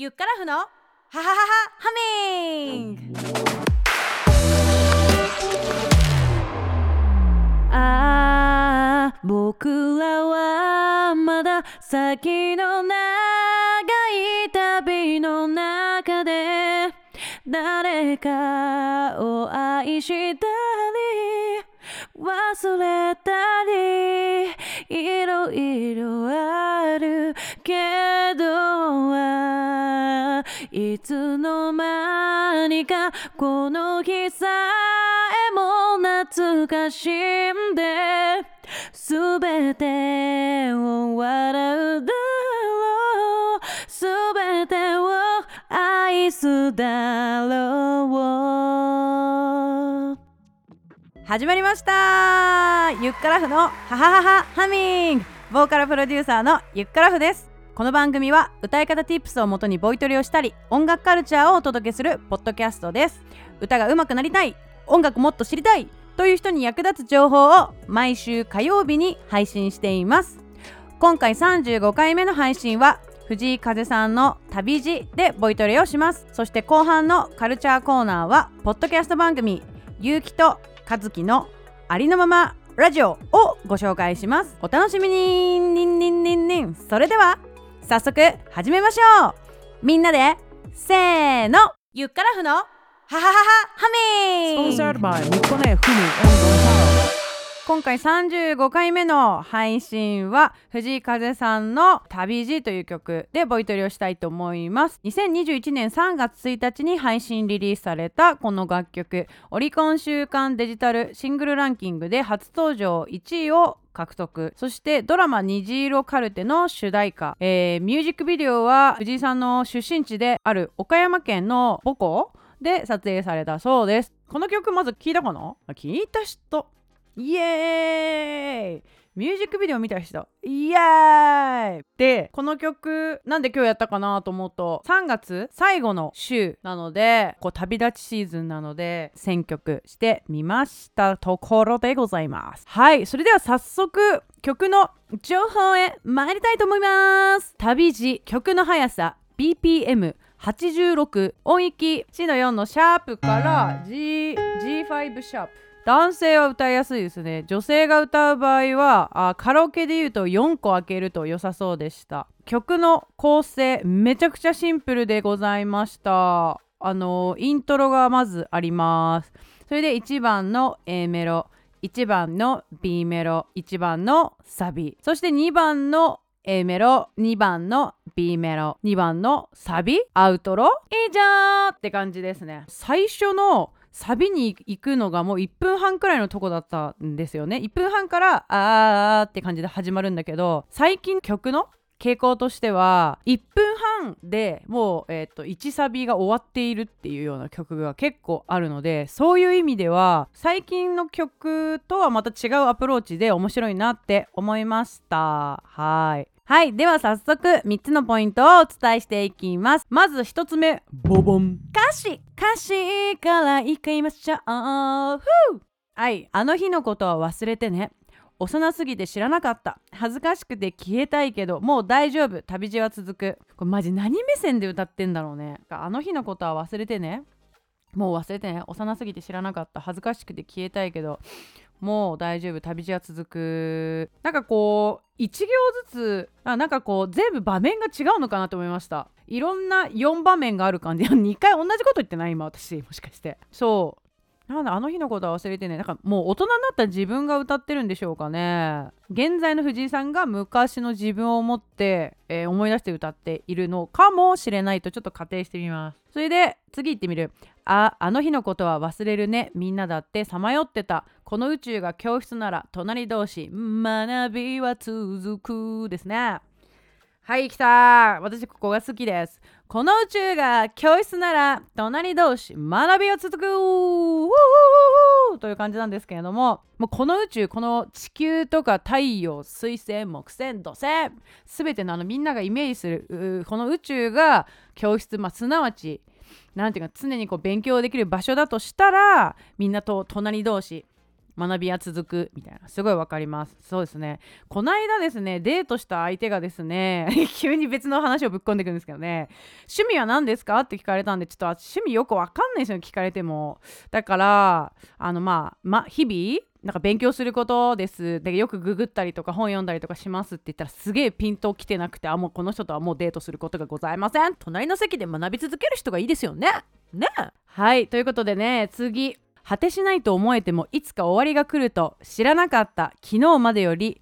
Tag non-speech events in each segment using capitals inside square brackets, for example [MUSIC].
ゆっからふのははははハミングああ僕らはまだ先の長い旅の中で誰かを愛したり忘れたいろいろあるけどいつの間にかこの日さえも懐かしんで全てを笑うだろう全てを愛すだろう。始まりました。ゆっからふのハハハハハミング。ボーカルプロデューサーのゆっからふです。この番組は歌い方 Tips をもとにボイトレをしたり音楽カルチャーをお届けするポッドキャストです。歌が上手くなりたい音楽もっと知りたいという人に役立つ情報を毎週火曜日に配信しています。今回35回目の配信は藤井風さんの旅路でボイトレをします。そして後半のカルチャーコーナーはポッドキャスト番組ゆうきと和樹のありのままラジオをご紹介します。お楽しみに。にんにんにんにんそれでは早速始めましょう。みんなでせーの。ゆっからふのははははハミ Sponsored ー by Mikone Fumi 今回35回目の配信は藤井風さんの「旅路」という曲でボイトレをしたいと思います。2021年3月1日に配信リリースされたこの楽曲。オリコン週間デジタルシングルランキングで初登場1位を獲得。そしてドラマ「虹色カルテ」の主題歌、えーミュージックビデオは藤井さんの出身地である岡山県の母校で撮影されたそうです。この曲まず聞いたかな？聞いた人。イエーイ。ミュージックビデオ見た人。イエーイ。でこの曲なんで今日やったかなと思うと3月最後の週なのでこう旅立ちシーズンなので選曲してみましたところでございます。はいそれでは早速曲の情報へ参りたいと思います。旅路曲の速さ BPM 86音域 C の4のシャープから G G5 シャープ男性は歌いやすいですね。女性が歌う場合はあカラオケで言うと4個開けると良さそうでした。曲の構成めちゃくちゃシンプルでございました。あのイントロがまずあります。それで1番の A メロ1番の B メロ1番のサビ。そして2番の A メロ2番の B メロ2番のサビ。アウトロ？以上って感じですね。最初のサビに行くのがもう1分半くらいのとこだったんですよね。1分半からあーって感じで始まるんだけど最近曲の傾向としては1分半でもう、えー、と1サビが終わっているっていうような曲が結構あるのでそういう意味では最近の曲とはまた違うアプローチで面白いなって思いました。はい。はい。では早速3つのポイントをお伝えしていきます。まず1つ目。ボボン。歌詞。歌詞からいきましょう。はい。あの日のことは忘れてね幼すぎて知らなかった。恥ずかしくて消えたいけどもう大丈夫。旅路は続く。これマジ何目線で歌ってんだろうね。あの日のことは忘れてね。もう忘れてね。幼すぎて知らなかった。恥ずかしくて消えたいけどもう大丈夫。旅路は続く。なんかこう1行ずつあなんかこう全部場面が違うのかなと思いました。いろんな4場面がある感じ。[LAUGHS] 2回同じこと言ってない今私。もしかして。そう。なんだあの日のことは忘れてねなんかもう大人になった自分が歌ってるんでしょうかね。現在の藤井さんが昔の自分を思って、えー思い出して歌っているのかもしれないとちょっと仮定してみます。それで次行ってみる。ああの日のことは忘れるね。みんなだってさまよってた。この宇宙が教室なら隣同士学びは続くですね。はい来た私ここが好きです。この宇宙が教室なら隣同士学びは続く。という感じなんですけれどももうこの宇宙この地球とか太陽水星木星土星全てのあのみんながイメージするこの宇宙が教室、まあ、すなわちなんていうか常にこう勉強できる場所だとしたらみんなと隣同士学びは続くみたいな。すごいわかります。そうですね。こないだですねデートした相手がですね [LAUGHS] 急に別の話をぶっ込んでくるんですけどね趣味は何ですか？って聞かれたんでちょっと趣味よくわかんないですよ聞かれても。だからあのまあま日々なんか勉強することです。でよくググったりとか本読んだりとかしますって言ったらすげえピンときてなくてあもうこの人とはもうデートすることがございません。隣の席で学び続ける人がいいですよね。ね。はい。ということでね次。果てしないと思えてもいつか終わりが来ると知らなかった昨日までより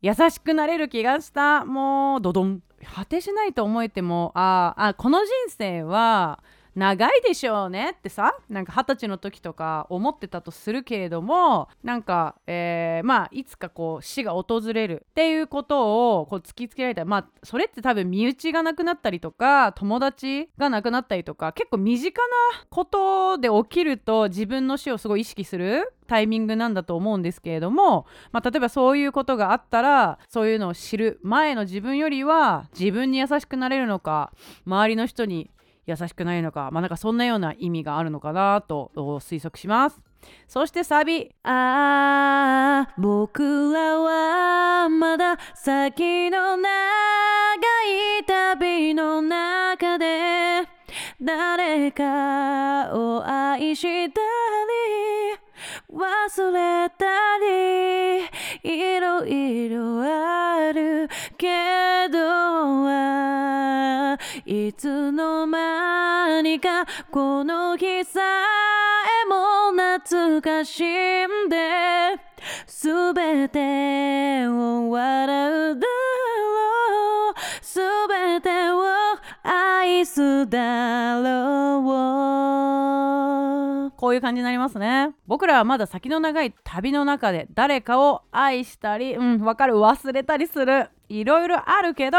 優しくなれる気がした。もうドドン。果てしないと思えてもああこの人生は長いでしょうねってさなんか二十歳の時とか思ってたとするけれどもなんか、えー、まあいつかこう死が訪れるっていうことをこう突きつけられた。まあそれって多分身内がなくなったりとか友達がなくなったりとか結構身近なことで起きると自分の死をすごい意識するタイミングなんだと思うんですけれども、まあ、例えばそういうことがあったらそういうのを知る前の自分よりは自分に優しくなれるのか周りの人に優しくないのかまあなんかそんなような意味があるのかなと推測します。そしてサビ。ああ僕らはまだ先の長い旅の中で誰かを愛したり忘れたりいろいろあるけどいつの間にかこの日さえも懐かしんで全てを笑うだろう。全てを愛すだろう。こういう感じになりますね。僕らはまだ先の長い旅の中で誰かを愛したりうんわかる忘れたりする。いろいろあるけど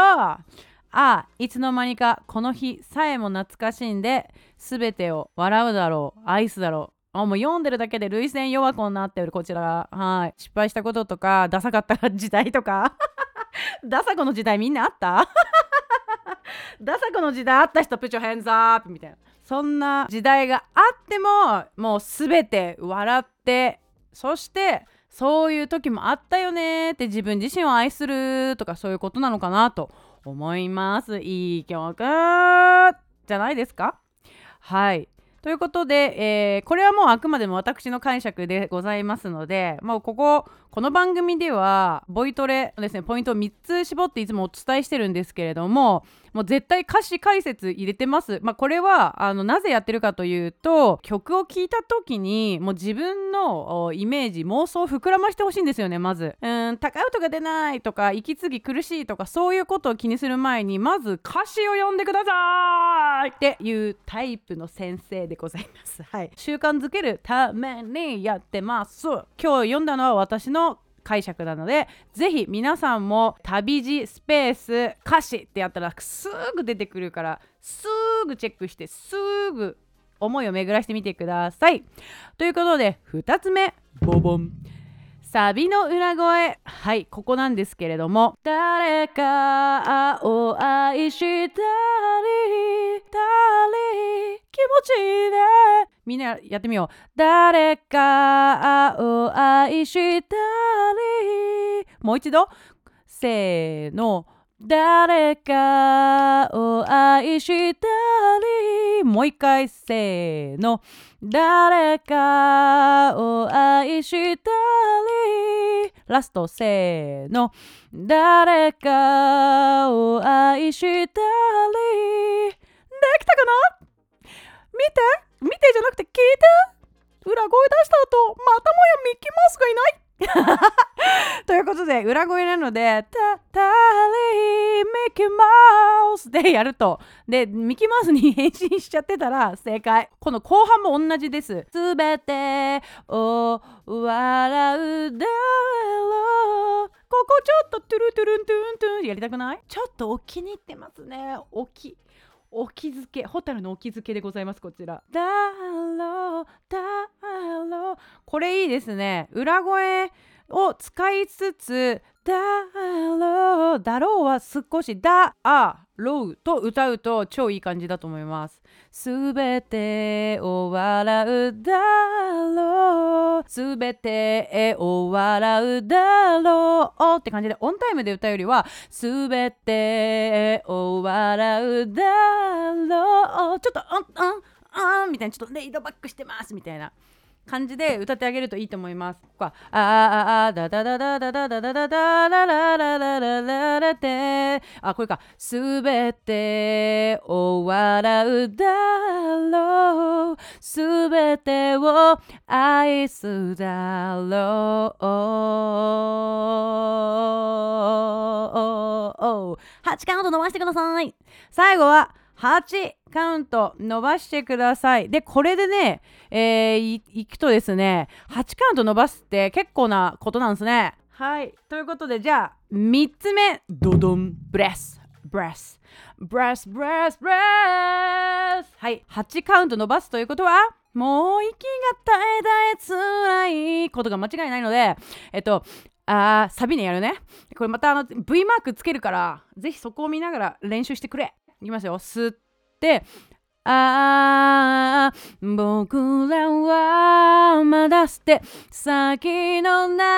ああいつの間にかこの日さえも懐かしんで全てを笑うだろう愛すだろう。あもう読んでるだけで涙腺弱くなってるこちら。はい。失敗したこととかダサかった時代とか。[LAUGHS] ダサ子の時代みんなあった？[LAUGHS] ダサ子の時代あった人プチョヘンザーみたいな。そんな時代があってももう全て笑ってそしてそういう時もあったよねって自分自身を愛するとかそういうことなのかなと思います。いい曲じゃないですか？はい。ということで、えー、これはもうあくまでも私の解釈でございますのでもうこここの番組ではボイトレのですねポイントを3つ絞っていつもお伝えしてるんですけれどももう絶対歌詞解説入れてます。まあ、これはあのなぜやってるかというと曲を聴いた時にもう自分のイメージ妄想を膨らましてほしいんですよねまず。うん高い音が出ないとか息継ぎ苦しいとかそういうことを気にする前にまず歌詞を読んでくださいっていうタイプの先生でございます。はい、習慣づけるためにやってます。今日読んだのは私の解釈なのでぜひ皆さんも旅路スペース歌詞ってやったらすぐ出てくるからすぐチェックしてすぐ思いを巡らしてみてください。ということで2つ目ボボンサビの裏声。はいここなんですけれども。誰かを愛したりたり気持ちいいねみんなやってみよう。誰かを愛したり。もう一度。せーの。誰かを愛したり。もう一回せーの。誰かを愛したり。ラストせーの。誰かを愛したり。できたかな見て。見てじゃなくて聞いて。裏声出した後またもやミッキーマウスがいない。[LAUGHS] ということで裏声なので「たマウス」でやると。でミキマウスに変身しちゃってたら正解。この後半も同じです。すべてを笑うだろう。ここちょっとトゥルトゥルントゥントゥン。やりたくない？ちょっとお気に入ってますね。おきお気づけ。ホタルのお気づけでございますこちら。だろうだろう。これいいですね。裏声を使いつつだろうだろうは少しだあろうと歌うと超いい感じだと思います。すべてを笑うだろう。すべてを笑うだろうって感じでオンタイムで歌うよりはすべてを笑うだろう。ちょっとうんうんうんみたいな。ちょっとレイドバックしてますみたいな。感じで歌ってあげるといいと思います。ここはあああだだだだだだだだだだらららららららてあこれかすべてを笑うだろうすべてを愛すだろう8カウント伸ばしてください最後は8カウント伸ばしてください。で、これでね、えー、いいくとですね、8カウント伸ばすって結構なことなんですね。はい。ということで、じゃあ、3つ目、ドドン、ブレス、ブレス、ブレス、ブレス、ブレス。はい。8カウント伸ばすということは、もう息が絶え絶え辛いことが間違いないので、えっと、あサビねやるね。これまたあの V マークつけるから、ぜひそこを見ながら練習してくれ。いきますよ。吸って、ああ、僕らはまだ捨て先の長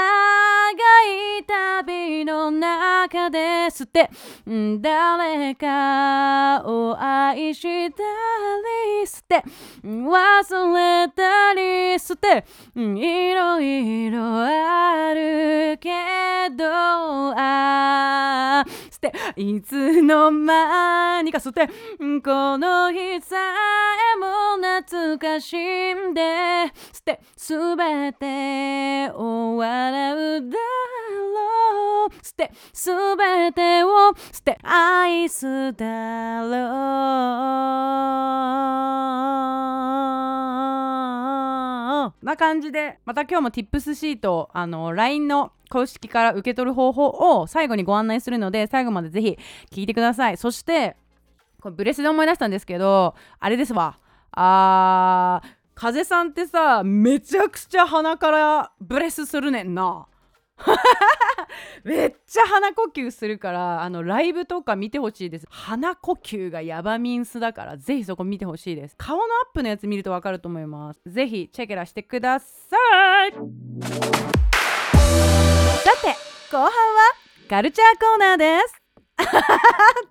い旅の中で捨て誰かを愛したり捨て忘れたり捨ていろいろあるけどあ捨ていつの間にか捨てこの日さえも懐かしんで捨てすべてを笑うだろう捨てすべてを捨て愛すだろう。な感じでまた今日も Tips シートあの LINE の公式から受け取る方法を最後にご案内するので最後までぜひ聞いてください。そしてこれブレスで思い出したんですけどあれですわ。あー風さんってさめちゃくちゃ鼻からブレスするねんな。[LAUGHS] めっちゃ鼻呼吸するからあのライブとか見てほしいです。鼻呼吸がヤバミンスだからぜひそこ見てほしいです。顔のアップのやつ見るとわかると思います。ぜひチェケラしてください。さて後半はカルチャーコーナーです。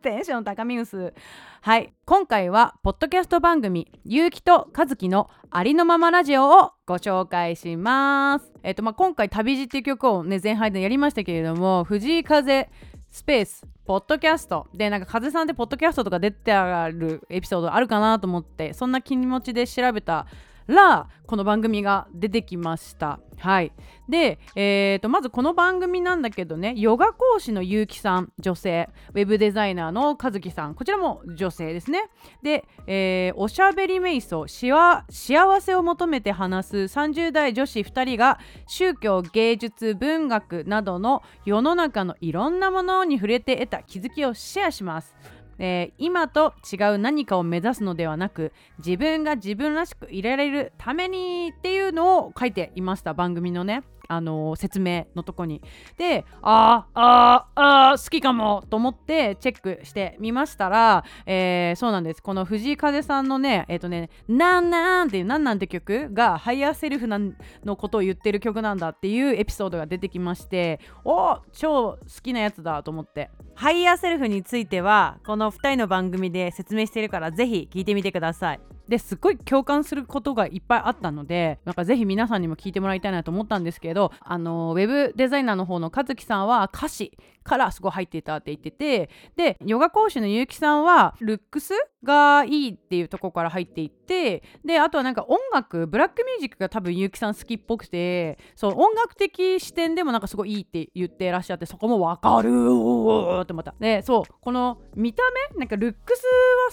テンション高み薄。はい。今回はポッドキャスト番組「ゆうきとかずきのありのままラジオ」をご紹介します。えっ、とまあ今回「旅路」っていう曲をね前半でやりましたけれども藤井風スペースポッドキャストでなんか風さんってポッドキャストとか出てあるエピソードあるかなと思ってそんな気持ちで調べたらこの番組が出てきました。はい。で、えーと、まずこの番組なんだけどねヨガ講師のゆうきさん女性。ウェブデザイナーの和樹さん。こちらも女性ですね。で、えー、おしゃべり瞑想。幸せを求めて話す。30代女子2人が宗教芸術文学などの世の中のいろんなものに触れて得た気づきをシェアします。えー、今と違う何かを目指すのではなく自分が自分らしくいられるためにっていうのを書いていました番組のね。あの、説明のとこに。で、あー、あー、あー、好きかもと思ってチェックしてみましたら、えー、そうなんです。この藤井風さんのね、えっ、ー、とね、なんなんっていう、なんなんって曲がハイヤーセルフなんのことを言ってる曲なんだっていうエピソードが出てきまして、お超好きなやつだと思って。ハイヤーセルフについては、この2人の番組で説明してるから、ぜひ聞いてみてください。ですっごい共感することがいっぱいあったのでなんかぜひ皆さんにも聞いてもらいたいなと思ったんですけどあのウェブデザイナーの方の和樹さんは歌詞からすごい入っていたって言っててでヨガ講師の結城さんはルックスがいいっていうとこから入っていってであとはなんか音楽ブラックミュージックが多分結城さん好きっぽくてそう音楽的視点でもなんかすごいいいって言ってらっしゃってそこも分かるって思った。でそうこの見た目なんかルックス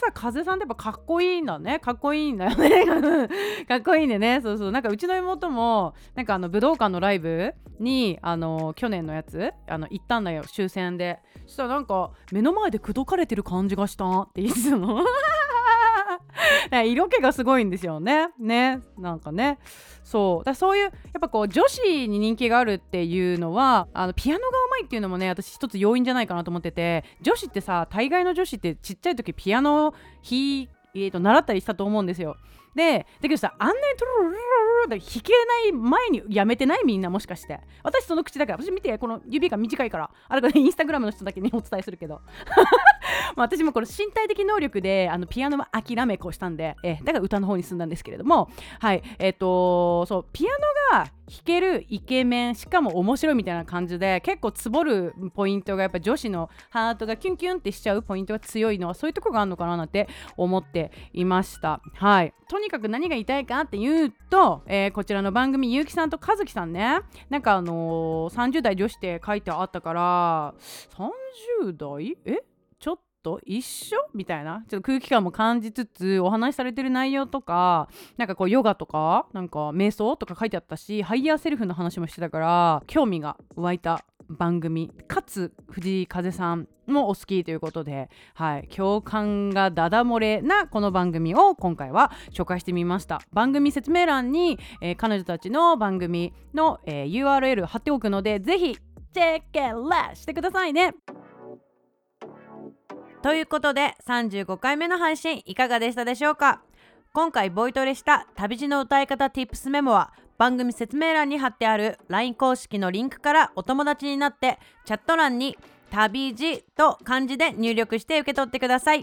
はさ風さんってやっぱかっこいいんだね。かっここいいんだよね。[LAUGHS] かっこいいんでね。そうそう。なんかうちの妹もなんかあの武道館のライブにあの去年のやつあの行ったんだよ。終戦で。そしたらなんか目の前で口説かれてる感じがしたって言ってたの。[LAUGHS] 色気がすごいんですよね。ね。なんかね。そう。だそういうやっぱこう女子に人気があるっていうのはあのピアノがうまいっていうのもね私一つ要因じゃないかなと思ってて。女子ってさ大概の女子ってちっちゃい時ピアノ弾えー、と習ったりしたと思うんですよ。でだけどさあんなにトロロロロロで弾けない前にやめてないみんなもしかして私その口だから私見てこの指が短いからあれからインスタグラムの人だけにお伝えするけど私もこの身体的能力であのピアノは諦めこうしたんで、え、だから歌の方に進んだんですけれどもはいえっ、ー、とそうピアノが弾けるイケメンしかも面白いみたいな感じで結構つぼるポイントがやっぱ女子のハートがキュンキュンってしちゃうポイントが強いのはそういうとこがあるのかななんて思っていましたはいとににかく何が言いたいかっていうと、えー、こちらの番組ゆうきさんとかずきさんね。なんかあのー、30代女子って書いてあったから30代？え？ちょっと一緒？みたいな？ちょっと空気感も感じつつお話しされてる内容とかなんかこうヨガとかなんか瞑想とか書いてあったしハイヤーセルフの話もしてたから興味が湧いた番組。かつ藤井風さんもお好きということで、はい、共感がダダ漏れなこの番組を今回は紹介してみました。番組説明欄に、えー、彼女たちの番組の、えー、URL 貼っておくのでぜひチェックラしてくださいね。ということで35回目の配信いかがでしたでしょうか？今回ボイトレした旅路の歌い方 Tips メモは番組説明欄に貼ってある LINE 公式のリンクからお友達になってチャット欄に旅路と漢字で入力して受け取ってください。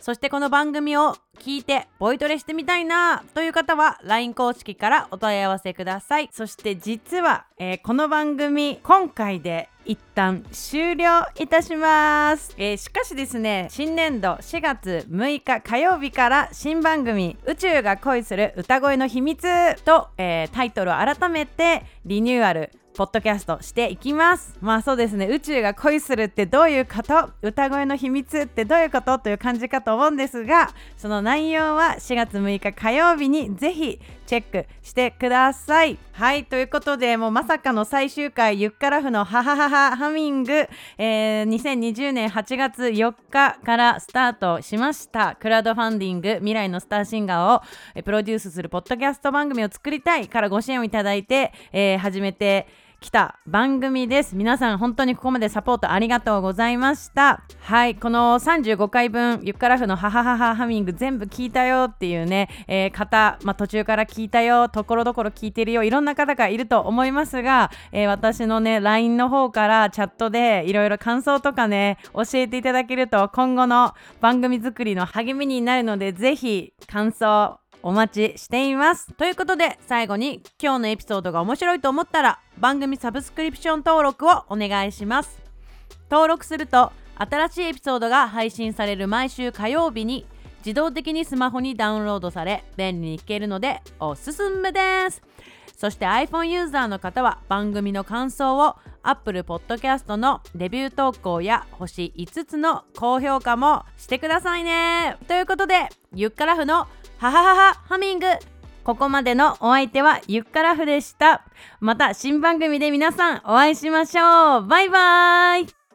そしてこの番組を聞いてボイトレしてみたいなという方は LINE 公式からお問い合わせください。そして実は、えー、この番組今回で一旦終了いたします、えー、しかしですね新年度4月6日火曜日から新番組「宇宙が恋する歌声の秘密と」えー、タイトルを改めてリニューアルポッドキャストしていきます。まあそうですね。宇宙が恋するってどういうこと？歌声の秘密ってどういうこと？という感じかと思うんですがその内容は4月6日火曜日にぜひチェックしてください。はいということでもうまさかの最終回ゆっからふのハハハハハミング、えー、2020年8月4日からスタートしました。クラウドファンディング未来のスターシンガーを、プロデュースするポッドキャスト番組を作りたいからご支援をいただいて、えー、始めて来た番組です。皆さん本当にここまでサポートありがとうございました。はいこの35回分ゆっからふのハハハハハミング全部聞いたよっていうね、えー、方、まあ、途中から聞いたよところどころ聞いてるよいろんな方がいると思いますが、えー、私のね LINE の方からチャットでいろいろ感想とかね教えていただけると今後の番組作りの励みになるのでぜひ感想お待ちしています。ということで最後に今日のエピソードが面白いと思ったら番組サブスクリプション登録をお願いします。登録すると新しいエピソードが配信される毎週火曜日に自動的にスマホにダウンロードされ便利に聞けるのでおすすめです。そして iPhone ユーザーの方は番組の感想を Apple Podcast のレビュー投稿や星5つの高評価もしてくださいね。ということでゆっからふのははははハミング。ここまでのお相手はゆっからふでした。また新番組で皆さんお会いしましょう。バイバーイ。